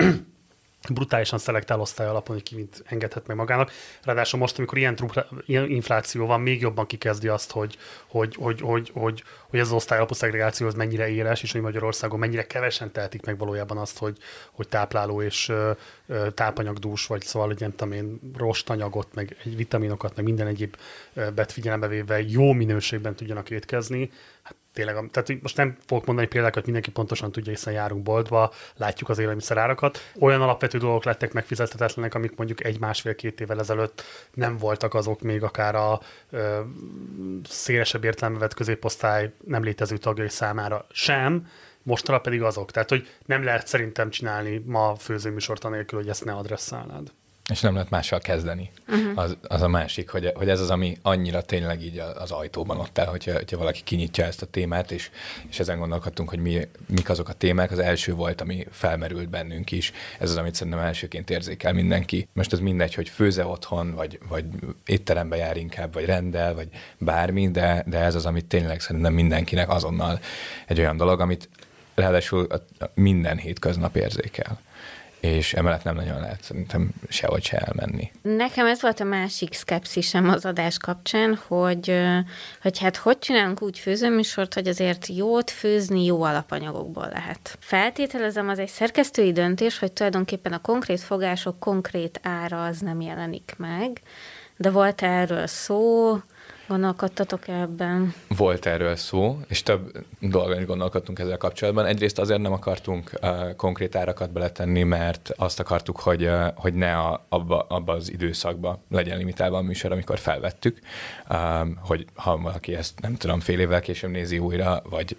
brutálisan szelektál osztály alapon, hogy ki mit engedhet meg magának. Ráadásul most, amikor ilyen, trupla, ilyen infláció van, még jobban kikezdi azt, hogy, hogy, hogy, hogy, hogy, hogy ez az osztály alapú szegregáció az mennyire éles, és hogy Magyarországon mennyire kevesen tehetik meg valójában azt, hogy, hogy tápláló és tápanyagdús, vagy szóval, hogy nem tudom én, rostanyagot, meg vitaminokat, meg minden egyéb bet figyelembe véve jó minőségben tudjanak étkezni. Hát tényleg, tehát most nem fogok mondani példákat, mindenki pontosan tudja, hiszen járunk boltba, látjuk az élelmiszerárakat. Olyan alapvető dolgok lettek megfizethetetlenek, amik mondjuk egy másfél-két évvel ezelőtt nem voltak azok még akár a ö, szélesebb értelembe középosztály nem létező tagjai számára sem, mostanra pedig azok. Tehát, hogy nem lehet szerintem csinálni ma főzőműsort anélkül, hogy ezt ne adresszálnád.
És nem lehet mással kezdeni. Uh-huh. Az, az a másik, hogy, hogy ez az, ami annyira tényleg így az ajtóban ott áll, hogyha, hogyha valaki kinyitja ezt a témát, és, és ezen gondolkodtunk, hogy mi, mik azok a témák. Az első volt, ami felmerült bennünk is. Ez az, amit szerintem elsőként érzékel mindenki. Most ez mindegy, hogy főze otthon, vagy, vagy étterembe jár inkább, vagy rendel, vagy bármi, de, de ez az, amit tényleg szerintem mindenkinek azonnal egy olyan dolog, amit ráadásul minden hétköznap érzékel és emellett nem nagyon lehet szerintem sehogy se elmenni.
Nekem ez volt a másik szkepszisem az adás kapcsán, hogy, hogy hát hogy csinálunk úgy főzőműsort, hogy azért jót főzni jó alapanyagokból lehet. Feltételezem, az egy szerkesztői döntés, hogy tulajdonképpen a konkrét fogások konkrét ára az nem jelenik meg, de volt erről szó, Gondolkodtatok ebben?
Volt erről szó, és több dolgon is gondolkodtunk ezzel kapcsolatban. Egyrészt azért nem akartunk uh, konkrét árakat beletenni, mert azt akartuk, hogy, uh, hogy ne a, abba, abba az időszakba legyen limitálva a műsor, amikor felvettük, um, hogy ha valaki ezt nem tudom, fél évvel később nézi újra, vagy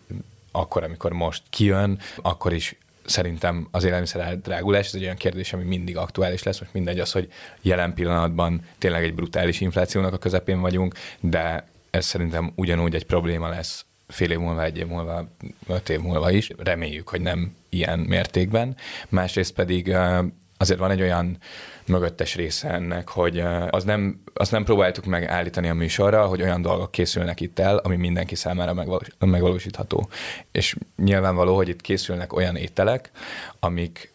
akkor, amikor most kijön, akkor is szerintem az élelmiszer drágulás, ez egy olyan kérdés, ami mindig aktuális lesz, most mindegy az, hogy jelen pillanatban tényleg egy brutális inflációnak a közepén vagyunk, de ez szerintem ugyanúgy egy probléma lesz fél év múlva, egy év múlva, öt év múlva is. Reméljük, hogy nem ilyen mértékben. Másrészt pedig azért van egy olyan mögöttes része ennek, hogy az nem, azt nem próbáltuk meg állítani a műsorra, hogy olyan dolgok készülnek itt el, ami mindenki számára megvalós, megvalósítható. És nyilvánvaló, hogy itt készülnek olyan ételek, amik,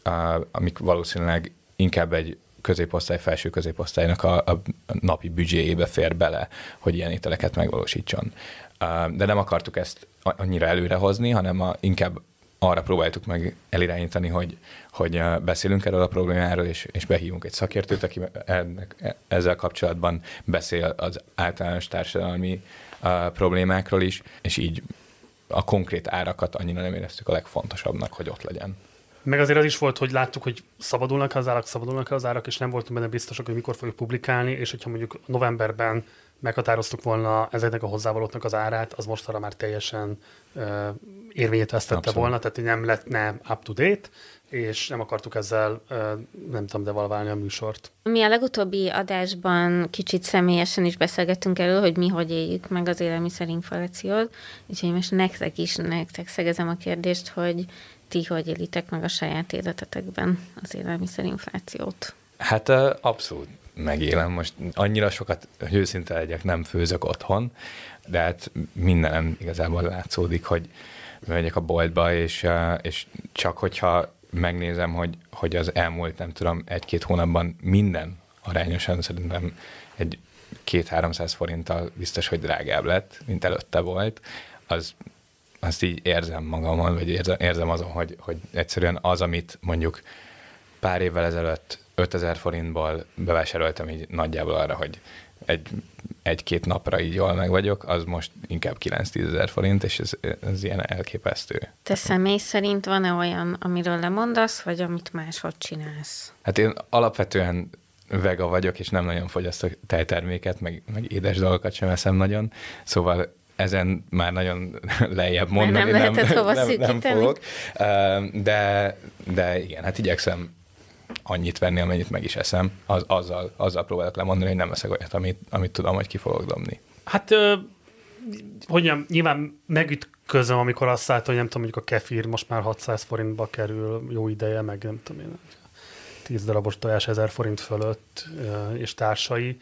amik valószínűleg inkább egy középosztály, felső középosztálynak a, a napi büdzséjébe fér bele, hogy ilyen ételeket megvalósítson. De nem akartuk ezt annyira előrehozni, hanem a, inkább arra próbáltuk meg elirányítani, hogy, hogy beszélünk erről a problémáról, és, és behívunk egy szakértőt, aki ennek, ezzel kapcsolatban beszél az általános társadalmi uh, problémákról is, és így a konkrét árakat annyira nem éreztük a legfontosabbnak, hogy ott legyen.
Meg azért az is volt, hogy láttuk, hogy szabadulnak az árak, szabadulnak az árak, és nem voltunk benne biztosak, hogy mikor fogjuk publikálni, és hogyha mondjuk novemberben meghatároztuk volna ezeknek a hozzávalóknak az árát, az mostanra már teljesen uh, érvényét vesztette Abszolút. volna, tehát nem lett nem up-to-date, és nem akartuk ezzel, uh, nem tudom, devalválni a műsort.
Mi a legutóbbi adásban kicsit személyesen is beszélgettünk erről, hogy mi hogy éljük meg az élelmiszerinflációt, úgyhogy most nektek is, nektek szegezem a kérdést, hogy ti hogy élitek meg a saját életetekben az élelmiszerinflációt?
Hát abszolút megélem. Most annyira sokat, hogy őszinte legyek, nem főzök otthon, de hát mindenem igazából látszódik, hogy megyek a boltba, és, és csak hogyha megnézem, hogy, hogy az elmúlt, nem tudom, egy-két hónapban minden arányosan szerintem egy két-háromszáz forinttal biztos, hogy drágább lett, mint előtte volt, az azt így érzem magamon, vagy érzem, érzem azon, hogy, hogy egyszerűen az, amit mondjuk pár évvel ezelőtt 5000 forintból bevásároltam így nagyjából arra, hogy egy, egy-két napra így jól meg vagyok, az most inkább 9-10 ezer forint, és ez, ez ilyen elképesztő.
Te személy szerint van-e olyan, amiről lemondasz, vagy amit máshogy csinálsz?
Hát én alapvetően vega vagyok, és nem nagyon fogyasztok tejterméket, meg, meg édes dolgokat sem eszem nagyon, szóval ezen már nagyon lejjebb mondani,
nem, nem, nem,
nem fogok. De, de igen, hát igyekszem annyit venni, amennyit meg is eszem, az, azzal, azzal próbálok lemondani, hogy nem eszek olyat, amit, amit tudom, hogy ki fogok dobni.
Hát, ö, hogy nem, nyilván megütközöm, amikor azt látom, hogy nem tudom, mondjuk a kefir most már 600 forintba kerül jó ideje, meg nem tudom én, 10 darabos tojás 1000 forint fölött, és társai.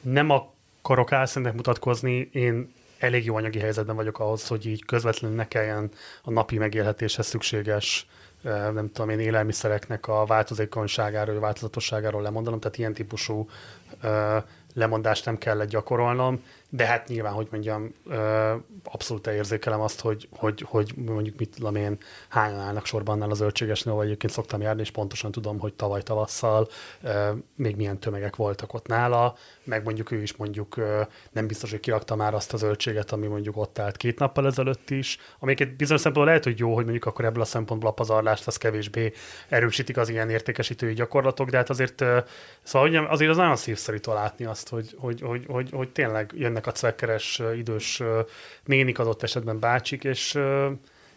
Nem akarok álszentnek mutatkozni, én elég jó anyagi helyzetben vagyok ahhoz, hogy így közvetlenül ne kelljen a napi megélhetéshez szükséges nem tudom én, élelmiszereknek a változékonyságáról, változatosságáról lemondanom, tehát ilyen típusú lemondást nem kellett gyakorolnom, de hát nyilván, hogy mondjam, abszolút érzékelem azt, hogy, hogy, hogy mondjuk mit tudom én, hányan állnak sorban annál az zöldségesnél, vagy egyébként szoktam járni, és pontosan tudom, hogy tavaly tavasszal még milyen tömegek voltak ott nála, meg mondjuk ő is mondjuk nem biztos, hogy kirakta már azt a zöldséget, ami mondjuk ott állt két nappal ezelőtt is, egy bizonyos szempontból lehet, hogy jó, hogy mondjuk akkor ebből a szempontból a pazarlást az kevésbé erősítik az ilyen értékesítői gyakorlatok, de hát azért, szóval azért az nagyon szívszerítő látni azt, hogy, hogy, hogy, hogy, hogy tényleg jönnek a cvekkeres idős nénik adott esetben bácsik, és,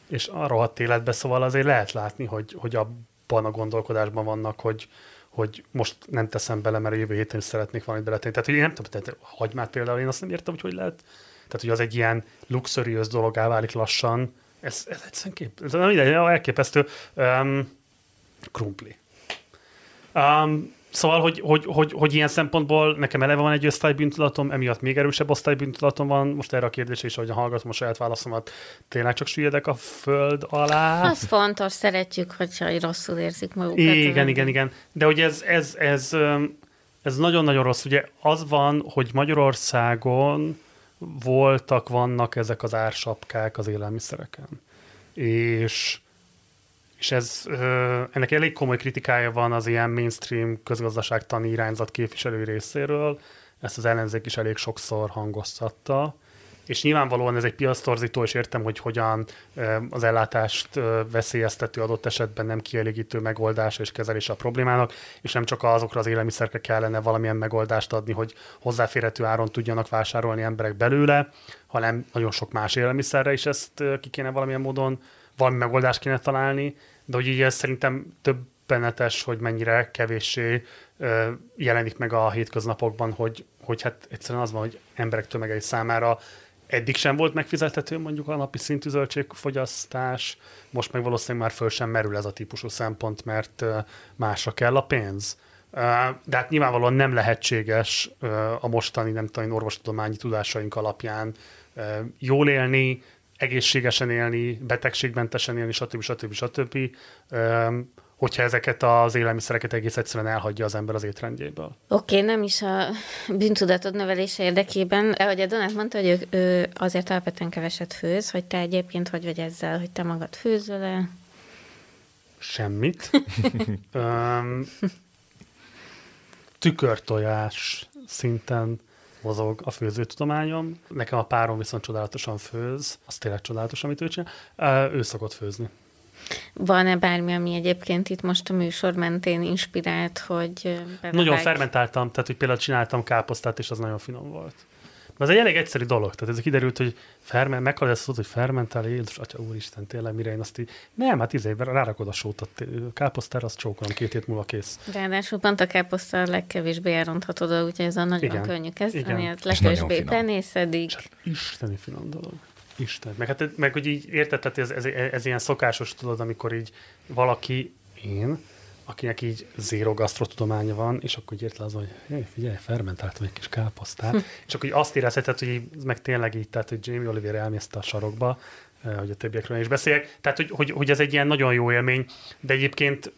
és a rohadt életbe, szóval azért lehet látni, hogy, hogy abban a gondolkodásban vannak, hogy, hogy most nem teszem bele, mert a jövő héten is szeretnék valamit beletenni. Tehát, hogy én nem tudom, tehát hagymát például én azt nem értem, hogy hogy lehet. Tehát, hogy az egy ilyen luxuriös dolog válik lassan. Ez, ez egyszerűen kép, ez nem ide, elképesztő. Um, krumpli. Um, Szóval, hogy, hogy, hogy, hogy ilyen szempontból nekem eleve van egy osztálybűntudatom, emiatt még erősebb osztálybűntudatom van. Most erre a kérdésre is, hogy hallgatom a saját válaszomat, tényleg csak süllyedek a föld alá.
Az fontos, szeretjük, hogyha rosszul érzik magukat.
Igen, igen, igen. De hogy ez, ez, ez, ez nagyon-nagyon rossz. Ugye az van, hogy Magyarországon voltak, vannak ezek az ársapkák az élelmiszereken. És és ez, ennek elég komoly kritikája van az ilyen mainstream közgazdaságtani irányzat képviselő részéről, ezt az ellenzék is elég sokszor hangoztatta, és nyilvánvalóan ez egy piasztorzító, és értem, hogy hogyan az ellátást veszélyeztető adott esetben nem kielégítő megoldása és kezelése a problémának, és nem csak azokra az élelmiszerekre kellene valamilyen megoldást adni, hogy hozzáférhető áron tudjanak vásárolni emberek belőle, hanem nagyon sok más élelmiszerre is ezt ki kéne valamilyen módon valami megoldást kéne találni, de hogy így ez szerintem többenetes, hogy mennyire kevéssé jelenik meg a hétköznapokban, hogy, hogy hát egyszerűen az van, hogy emberek tömegei számára eddig sem volt megfizethető mondjuk a napi szintű zöldségfogyasztás, most meg valószínűleg már föl sem merül ez a típusú szempont, mert másra kell a pénz. De hát nyilvánvalóan nem lehetséges a mostani, nem tudom, orvostudományi tudásaink alapján jól élni, egészségesen élni, betegségmentesen élni, stb. stb. stb. hogyha ezeket az élelmiszereket egész egyszerűen elhagyja az ember az étrendjéből.
Oké, okay, nem is a bűntudatod növelése érdekében, ahogy a Donát mondta, hogy ő, ő azért alapvetően keveset főz, hogy te egyébként hogy vagy ezzel, hogy te magad főzöl-e?
Semmit. um, tükörtojás szinten mozog a főzőtudományom. Nekem a párom viszont csodálatosan főz, az tényleg csodálatos, amit ő csinál. Ő szokott főzni.
Van-e bármi, ami egyébként itt most a műsor mentén inspirált, hogy...
Belevág... Nagyon fermentáltam, tehát hogy például csináltam káposztát, és az nagyon finom volt. Ez egy elég egyszerű dolog. Tehát ez kiderült, hogy ferment, meghallod ezt hogy fermentál, Jézus, atya úristen, tényleg mire én azt így... Nem, hát izé, rárakod a sót, a káposztára, azt csókolom, két hét múlva kész.
Ráadásul pont a káposzta a legkevésbé elrontható dolog, úgyhogy ez a nagyon Igen. könnyű kezdeni, az legkevésbé penészedik.
Isteni finom dolog. Isten. Meg, hát, meg hogy így érted, tehát ez, ez, ez, ilyen szokásos, tudod, amikor így valaki, én, akinek így zéro gasztrotudománya van, és akkor így ért le az, hogy hey, figyelj, fermentáltam egy kis káposztát, hm. és akkor így azt érezheted, hogy így, meg tényleg így, tehát, hogy Jamie Oliver elmészte a sarokba, eh, hogy a többiekről is beszéljek. Tehát, hogy, hogy, hogy ez egy ilyen nagyon jó élmény, de egyébként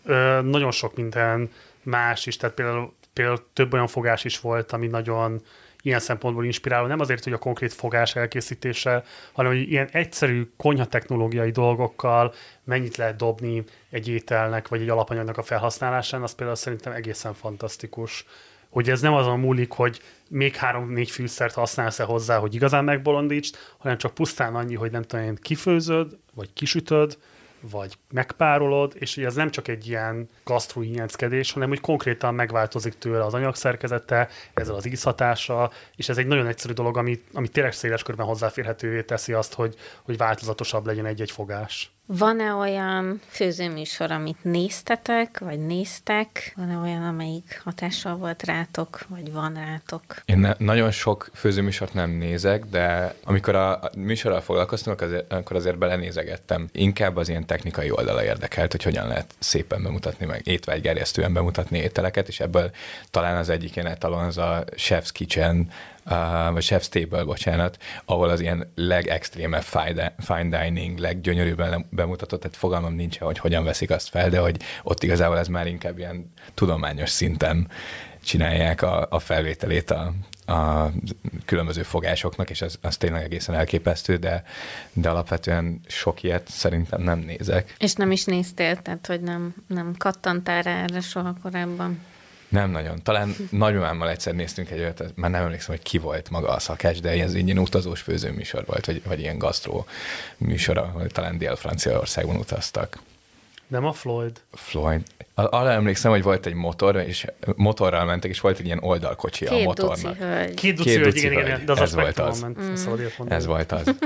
nagyon sok minden más is, tehát például, például több olyan fogás is volt, ami nagyon ilyen szempontból inspiráló, nem azért, hogy a konkrét fogás elkészítése, hanem hogy ilyen egyszerű konyha technológiai dolgokkal mennyit lehet dobni egy ételnek, vagy egy alapanyagnak a felhasználásán, az például szerintem egészen fantasztikus. Hogy ez nem azon múlik, hogy még három-négy fűszert használsz-e hozzá, hogy igazán megbolondítsd, hanem csak pusztán annyi, hogy nem tudom, kifőzöd, vagy kisütöd, vagy megpárolod, és ugye ez nem csak egy ilyen gasztrohinyeckedés, hanem hogy konkrétan megváltozik tőle az anyagszerkezete, ezzel az ízhatása, és ez egy nagyon egyszerű dolog, ami, ami tényleg széles körben hozzáférhetővé teszi azt, hogy, hogy változatosabb legyen egy-egy fogás.
Van-e olyan főzőműsor, amit néztetek, vagy néztek? Van-e olyan, amelyik hatással volt rátok, vagy van rátok?
Én ne, nagyon sok főzőműsort nem nézek, de amikor a, a műsorral foglalkoztunk, azért, akkor azért belenézegettem. Inkább az ilyen technikai oldala érdekelt, hogy hogyan lehet szépen bemutatni, meg étvágygerjesztően bemutatni ételeket, és ebből talán az egyik ilyen etalon az a Chef's Kitchen, vagy Chef's Table, bocsánat, ahol az ilyen legextrémebb fine dining, leggyönyörűbben bemutatott, tehát fogalmam nincs, hogy hogyan veszik azt fel, de hogy ott igazából ez már inkább ilyen tudományos szinten csinálják a, a felvételét a, a különböző fogásoknak, és ez, az tényleg egészen elképesztő, de, de alapvetően sok ilyet szerintem nem nézek.
És nem is néztél, tehát hogy nem, nem kattantál rá erre soha korábban?
Nem nagyon. Talán nagymamámmal egyszer néztünk egy olyat, már nem emlékszem, hogy ki volt maga a szakács, de ez egy ilyen utazós főzőműsor volt, vagy, vagy ilyen gasztró műsor, ahol talán Dél-Franciaországban utaztak.
Nem a Floyd?
Floyd. Arra emlékszem, hogy volt egy motor, és motorral mentek, és volt egy ilyen oldalkocsi
Két
a motornak.
Duci hölgy.
Két duci,
Két
hölgy,
duci
igen,
hölgy.
igen, de az
Ez volt az.
Ment, mondani.
Ez volt az.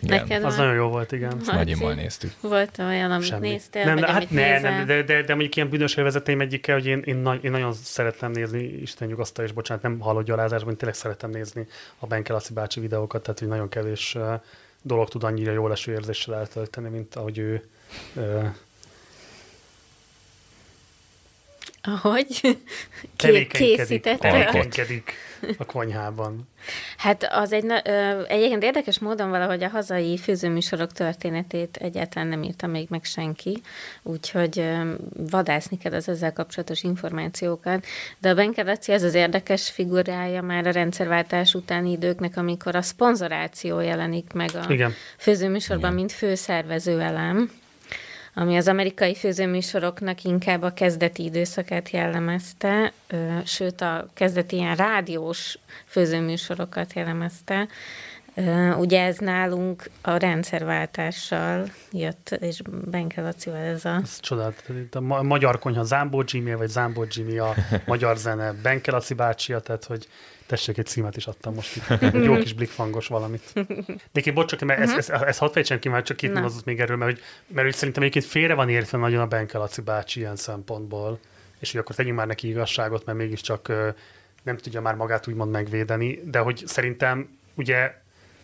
Igen.
Neked
Az
van?
nagyon jó volt, igen.
Ezt
Marci?
nagyimmal néztük.
Volt olyan, amit
Semmi.
néztél,
nem,
vagy
de, hát
amit
ne,
nézel?
nem, de, de, de, mondjuk ilyen bűnös élvezeteim egyike, hogy én, én, nagy, én, nagyon szeretem nézni, Isten nyugaszta, és bocsánat, nem hallott gyalázásban, én tényleg szeretem nézni a Benke Laci bácsi videókat, tehát hogy nagyon kevés dolog tud annyira jól eső érzéssel eltölteni, mint ahogy ő uh,
Ahogy készítette.
tevékenykedik a konyhában.
Hát az egy, na- ö, egyébként érdekes módon valahogy a hazai főzőműsorok történetét egyáltalán nem írta még meg senki, úgyhogy ö, vadászni kell az ezzel kapcsolatos információkat. De a Benke Laci az az érdekes figurája már a rendszerváltás utáni időknek, amikor a szponzoráció jelenik meg a
Igen.
főzőműsorban,
Igen.
mint főszervező elem ami az amerikai főzőműsoroknak inkább a kezdeti időszakát jellemezte, sőt a kezdeti ilyen rádiós főzőműsorokat jellemezte. Ugye ez nálunk a rendszerváltással jött, és Benke Lacival ez a...
Ez csodálatos. Itt A ma- magyar konyha Zámbó Jimmy, vagy Zámbó Jimmy a magyar zene Benke Laci bácsia, tehát hogy tessék, egy címet is adtam most itt. Egy jó kis blikfangos valamit. De én bocs, mert ez, ez, ez hadd fejtsem ki, mert csak két
Na.
mondatot még erről, mert, hogy, mert hogy szerintem egyébként félre van értve nagyon a Benke Laci bácsi ilyen szempontból, és hogy akkor tegyünk már neki igazságot, mert mégiscsak nem tudja már magát úgymond megvédeni, de hogy szerintem ugye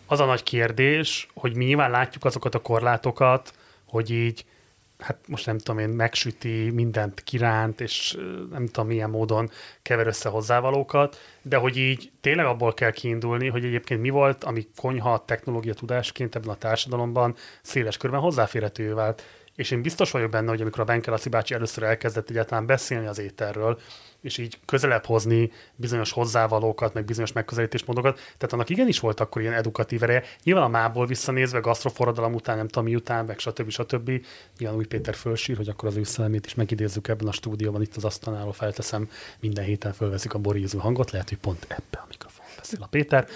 az a nagy kérdés, hogy mi nyilván látjuk azokat a korlátokat, hogy így hát most nem tudom én, megsüti, mindent kiránt, és nem tudom milyen módon kever össze hozzávalókat, de hogy így tényleg abból kell kiindulni, hogy egyébként mi volt, ami konyha technológia tudásként ebben a társadalomban széles körben hozzáférhetővé vált. És én biztos vagyok benne, hogy amikor a Benke Laci bácsi először elkezdett egyáltalán beszélni az ételről, és így közelebb hozni bizonyos hozzávalókat, meg bizonyos megközelítésmódokat. Tehát annak igenis volt akkor ilyen edukatív ereje. Nyilván a mából visszanézve, gasztroforradalom után, nem tudom mi után, meg stb. stb. Nyilván új Péter fölsír, hogy akkor az ő szellemét is megidézzük ebben a stúdióban, itt az asztalnál, felteszem, minden héten fölveszik a borízó hangot, lehet, hogy pont ebbe a mikrofon beszél a Péter.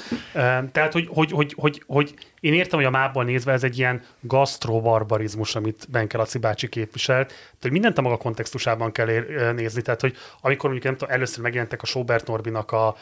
Tehát, hogy, hogy, hogy, hogy, hogy én értem, hogy a mából nézve ez egy ilyen gasztrobarbarizmus, amit Benke Laci bácsi képviselt, tehát mindent a maga kontextusában kell ér, nézni, tehát hogy amikor mondjuk nem tudom, először megjelentek a Sobert Norbinak a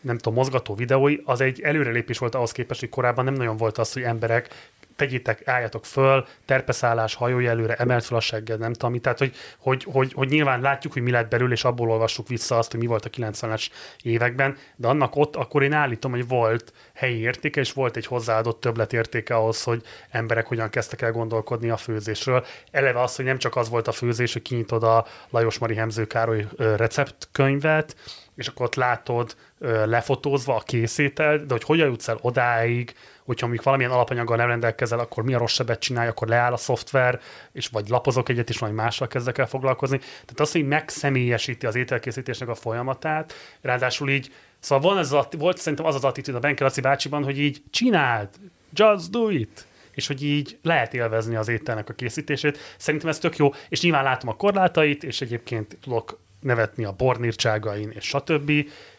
nem tudom, mozgató videói, az egy előrelépés volt ahhoz képest, hogy korábban nem nagyon volt az, hogy emberek tegyétek, álljatok föl, terpeszállás, hajolj előre, emelt fel a segged, nem tudom, tehát hogy, hogy, hogy, hogy, nyilván látjuk, hogy mi lett belül, és abból olvassuk vissza azt, hogy mi volt a 90-es években, de annak ott, akkor én állítom, hogy volt helyi értéke, és volt egy hozzáadott többletértéke ahhoz, hogy emberek hogyan kezdtek el gondolkodni a főzésről. Eleve az, hogy nem csak az volt a főzés, hogy kinyitod a Lajos Mari Hemző Károly receptkönyvet, és akkor ott látod lefotózva a készétel, de hogy hogyan jutsz el odáig, hogyha mondjuk valamilyen alapanyaggal nem rendelkezel, akkor mi a rossz sebet csinálj, akkor leáll a szoftver, és vagy lapozok egyet, és majd mással kezdek el foglalkozni. Tehát az, hogy megszemélyesíti az ételkészítésnek a folyamatát, ráadásul így, szóval van ez a, volt szerintem az az attitűd a Benke Laci bácsiban, hogy így csináld, just do it és hogy így lehet élvezni az ételnek a készítését. Szerintem ez tök jó, és nyilván látom a korlátait, és egyébként tudok nevetni a bornírtságain, és stb.,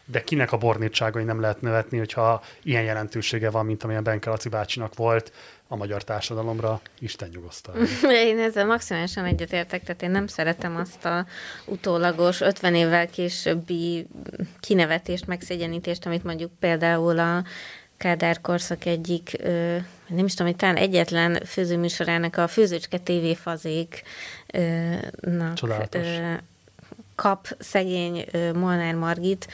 de kinek a bornírtságain nem lehet nevetni, hogyha ilyen jelentősége van, mint amilyen Benke Laci bácsinak volt a magyar társadalomra, Isten nyugosztalja.
Én ezzel maximálisan egyetértek, tehát én nem szeretem azt a utólagos 50 évvel későbbi kinevetést, megszégyenítést, amit mondjuk például a Kádár korszak egyik, ö, nem is tudom, hogy talán egyetlen főzőműsorának a Főzőcske TV fazéknak
Csodálatos.
Kap szegény Molnár Margit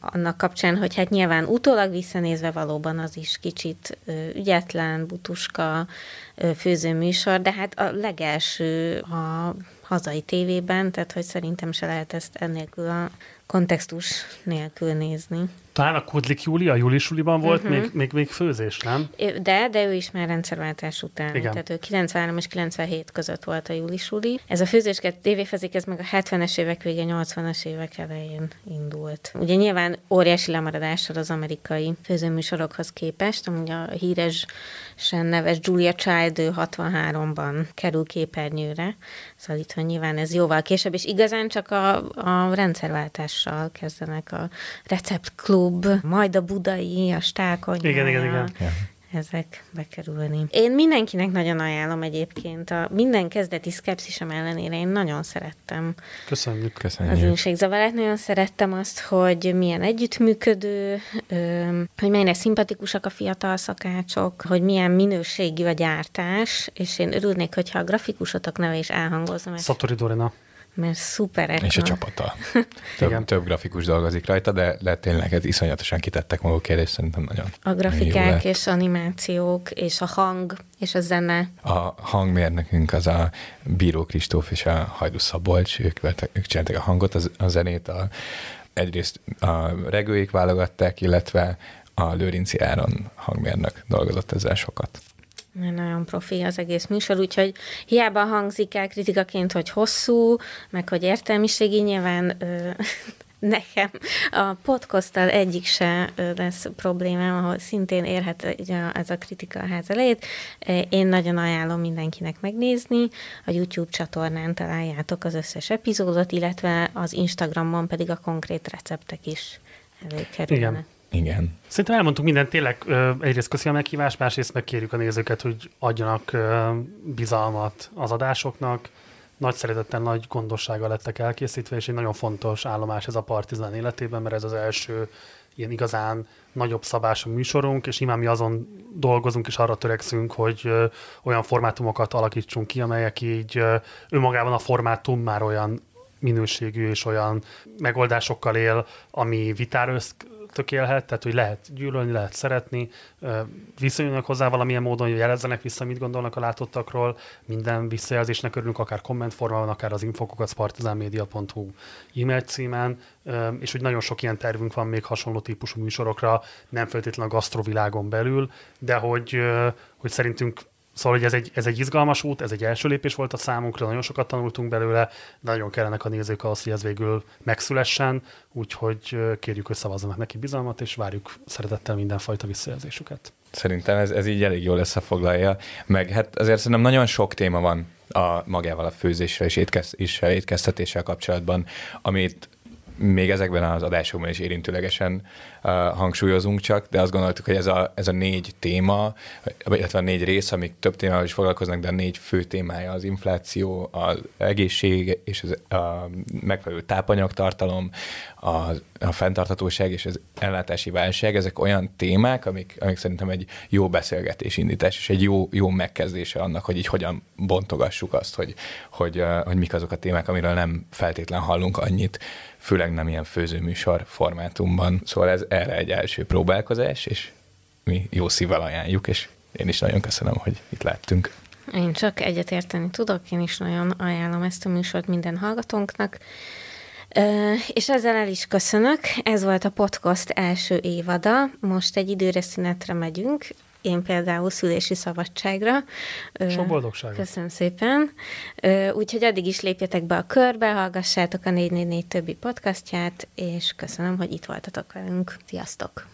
annak kapcsán, hogy hát nyilván utólag visszanézve valóban az is kicsit ügyetlen, butuska főzőműsor, de hát a legelső a hazai tévében, tehát hogy szerintem se lehet ezt ennélkül a kontextus nélkül nézni.
Talán a Kudlik Júlia, július suliban volt uh-huh. még, még, még főzés, nem?
De, de ő is már rendszerváltás után.
Igen.
Tehát ő 93 és 97 között volt a július suli. Ez a főzésket tévéfezik, ez meg a 70-es évek vége, 80-as évek elején indult. Ugye nyilván óriási lemaradással az amerikai főzőműsorokhoz képest, amúgy a híres sen neves Julia Child, ő 63-ban kerül képernyőre, szóval itt nyilván ez jóval később, és igazán csak a, a rendszerváltással kezdenek a receptklub, majd a budai, a stákonyája.
Igen, igen, igen.
ezek bekerülni. Én mindenkinek nagyon ajánlom egyébként. A minden kezdeti szkepszisem ellenére én nagyon szerettem
Köszönjük.
Köszönjük.
az inségzavarát. Nagyon szerettem azt, hogy milyen együttműködő, hogy mennyire szimpatikusak a fiatal szakácsok, hogy milyen minőségi a gyártás, és én örülnék, hogyha a grafikusotok neve is elhangozna, mert,
Szatori Dorina.
Mert szuperek.
És a
a-
csapata.
Igen.
Több, több grafikus dolgozik rajta, de, de tényleg ez iszonyatosan kitettek magukért, és szerintem nagyon
A grafikák és animációk, és a hang, és a zene.
A hangmérnökünk az a Bíró Kristóf és a Hajdu Szabolcs, ők, ők csinálták a hangot, az, a zenét, a, egyrészt a regőik válogatták, illetve a Lőrinci Áron hangmérnök dolgozott ezzel sokat.
Nagyon profi az egész műsor, úgyhogy hiába hangzik el kritikaként, hogy hosszú, meg hogy értelmiségi, nyilván ö, nekem a podcasttal egyik se lesz problémám, ahol szintén érhet ez a kritika a ház elejét. Én nagyon ajánlom mindenkinek megnézni, a YouTube csatornán találjátok az összes epizódot, illetve az Instagramon pedig a konkrét receptek is előkerülnek.
Igen.
Igen.
Szerintem elmondtuk mindent, tényleg egyrészt köszi a meghívást, másrészt meg kérjük a nézőket, hogy adjanak bizalmat az adásoknak. Nagy szeretettel, nagy gondossággal lettek elkészítve, és egy nagyon fontos állomás ez a Partizán életében, mert ez az első ilyen igazán nagyobb szabású műsorunk, és imán mi azon dolgozunk, és arra törekszünk, hogy olyan formátumokat alakítsunk ki, amelyek így önmagában a formátum már olyan minőségű és olyan megoldásokkal él, ami vitára tökélhet, tehát hogy lehet gyűlölni, lehet szeretni, viszonyulnak hozzá valamilyen módon, hogy jelezzenek vissza, mit gondolnak a látottakról, minden visszajelzésnek örülünk, akár kommentformában, akár az infokokacpartizánmedia.hu e-mail címen, és hogy nagyon sok ilyen tervünk van még hasonló típusú műsorokra, nem feltétlenül a gasztrovilágon belül, de hogy, hogy szerintünk Szóval, hogy ez egy, ez egy izgalmas út, ez egy első lépés volt a számunkra, nagyon sokat tanultunk belőle, de nagyon kellenek a nézők ahhoz, hogy ez végül megszülessen, úgyhogy kérjük, hogy szavazzanak neki bizalmat, és várjuk szeretettel mindenfajta visszajelzésüket.
Szerintem ez, ez így elég jól összefoglalja, meg hát azért szerintem nagyon sok téma van a magával a főzéssel és, étkez, és étkeztetéssel kapcsolatban, amit még ezekben az adásokban is érintőlegesen uh, hangsúlyozunk csak, de azt gondoltuk, hogy ez a, ez a négy téma, illetve a négy rész, amik több témával is foglalkoznak, de a négy fő témája az infláció, az egészség és az, a megfelelő tápanyagtartalom, a, a fenntarthatóság és az ellátási válság, ezek olyan témák, amik, amik szerintem egy jó beszélgetés indítás, és egy jó, jó megkezdése annak, hogy így hogyan bontogassuk azt, hogy, hogy, uh, hogy mik azok a témák, amiről nem feltétlen hallunk annyit, főleg nem ilyen főzőműsor formátumban. Szóval ez erre egy első próbálkozás, és mi jó szívvel ajánljuk, és én is nagyon köszönöm, hogy itt láttunk.
Én csak egyetérteni tudok, én is nagyon ajánlom ezt a műsort minden hallgatónknak. És ezzel el is köszönök. Ez volt a podcast első évada. Most egy időre szünetre megyünk. Én például szülési szabadságra.
Sok boldogságot!
Köszönöm szépen. Úgyhogy addig is lépjetek be a körbe, hallgassátok a 444 többi podcastját, és köszönöm, hogy itt voltatok velünk. Sziasztok!